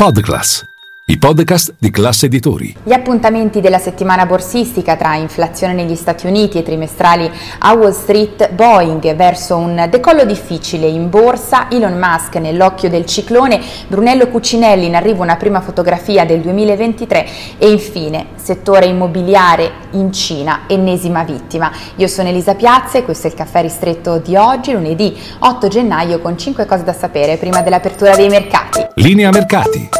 Podcast i podcast di classe editori. Gli appuntamenti della settimana borsistica tra inflazione negli Stati Uniti e trimestrali a Wall Street, Boeing verso un decollo difficile in borsa, Elon Musk nell'occhio del ciclone, Brunello Cucinelli in arrivo una prima fotografia del 2023 e infine settore immobiliare in Cina, ennesima vittima. Io sono Elisa Piazza e questo è il caffè ristretto di oggi, lunedì 8 gennaio con 5 cose da sapere prima dell'apertura dei mercati. Linea mercati.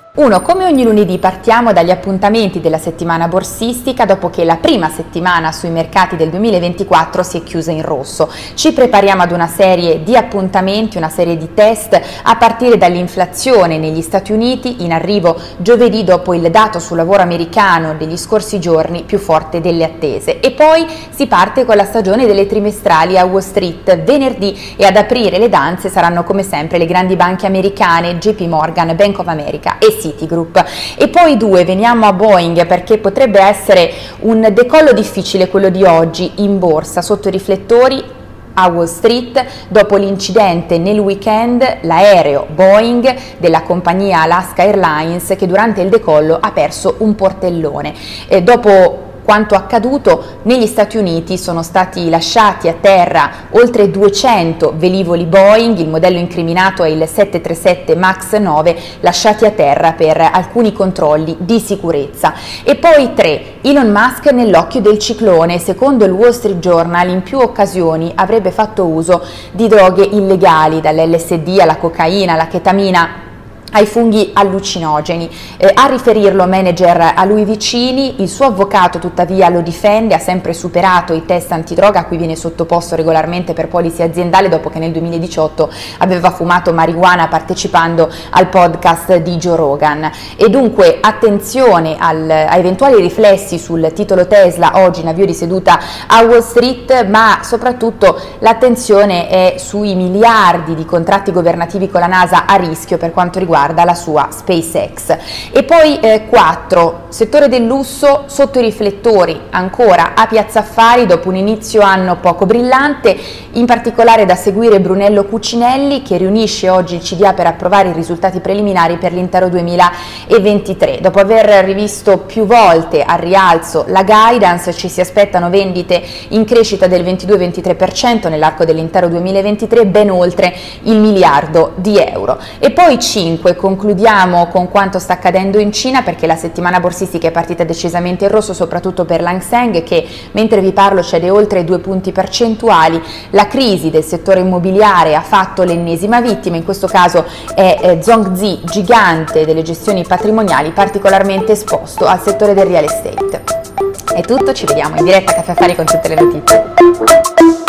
1. Come ogni lunedì partiamo dagli appuntamenti della settimana borsistica dopo che la prima settimana sui mercati del 2024 si è chiusa in rosso. Ci prepariamo ad una serie di appuntamenti, una serie di test a partire dall'inflazione negli Stati Uniti in arrivo giovedì dopo il dato sul lavoro americano degli scorsi giorni più forte delle attese. E poi si parte con la stagione delle trimestrali a Wall Street venerdì e ad aprire le danze saranno come sempre le grandi banche americane JP Morgan, Bank of America e Citigroup. E poi due, veniamo a Boeing perché potrebbe essere un decollo difficile quello di oggi in borsa sotto i riflettori a Wall Street dopo l'incidente nel weekend l'aereo Boeing della compagnia Alaska Airlines che durante il decollo ha perso un portellone. E dopo quanto accaduto negli Stati Uniti sono stati lasciati a terra oltre 200 velivoli Boeing, il modello incriminato è il 737 MAX 9, lasciati a terra per alcuni controlli di sicurezza. E poi tre, Elon Musk nell'occhio del ciclone, secondo il Wall Street Journal in più occasioni avrebbe fatto uso di droghe illegali, dall'LSD alla cocaina, alla chetamina ai funghi allucinogeni. Eh, a riferirlo manager a lui vicini, il suo avvocato tuttavia lo difende, ha sempre superato i test antidroga a cui viene sottoposto regolarmente per polizia aziendale dopo che nel 2018 aveva fumato marijuana partecipando al podcast di Joe Rogan. E dunque attenzione al, a eventuali riflessi sul titolo Tesla oggi in avvio di seduta a Wall Street, ma soprattutto l'attenzione è sui miliardi di contratti governativi con la NASA a rischio per quanto riguarda riguarda la sua SpaceX. E poi eh, 4, settore del lusso sotto i riflettori, ancora a Piazza Affari dopo un inizio anno poco brillante, in particolare da seguire Brunello Cucinelli che riunisce oggi il CDA per approvare i risultati preliminari per l'intero 2023. Dopo aver rivisto più volte al rialzo la guidance ci si aspettano vendite in crescita del 22-23% nell'arco dell'intero 2023, ben oltre il miliardo di euro. E poi 5, Dunque concludiamo con quanto sta accadendo in Cina perché la settimana borsistica è partita decisamente in rosso soprattutto per Seng che mentre vi parlo cede oltre due punti percentuali. La crisi del settore immobiliare ha fatto l'ennesima vittima, in questo caso è eh, Zhongzi, gigante delle gestioni patrimoniali particolarmente esposto al settore del real estate. È tutto, ci vediamo in diretta a Caffè Affari con tutte le notizie.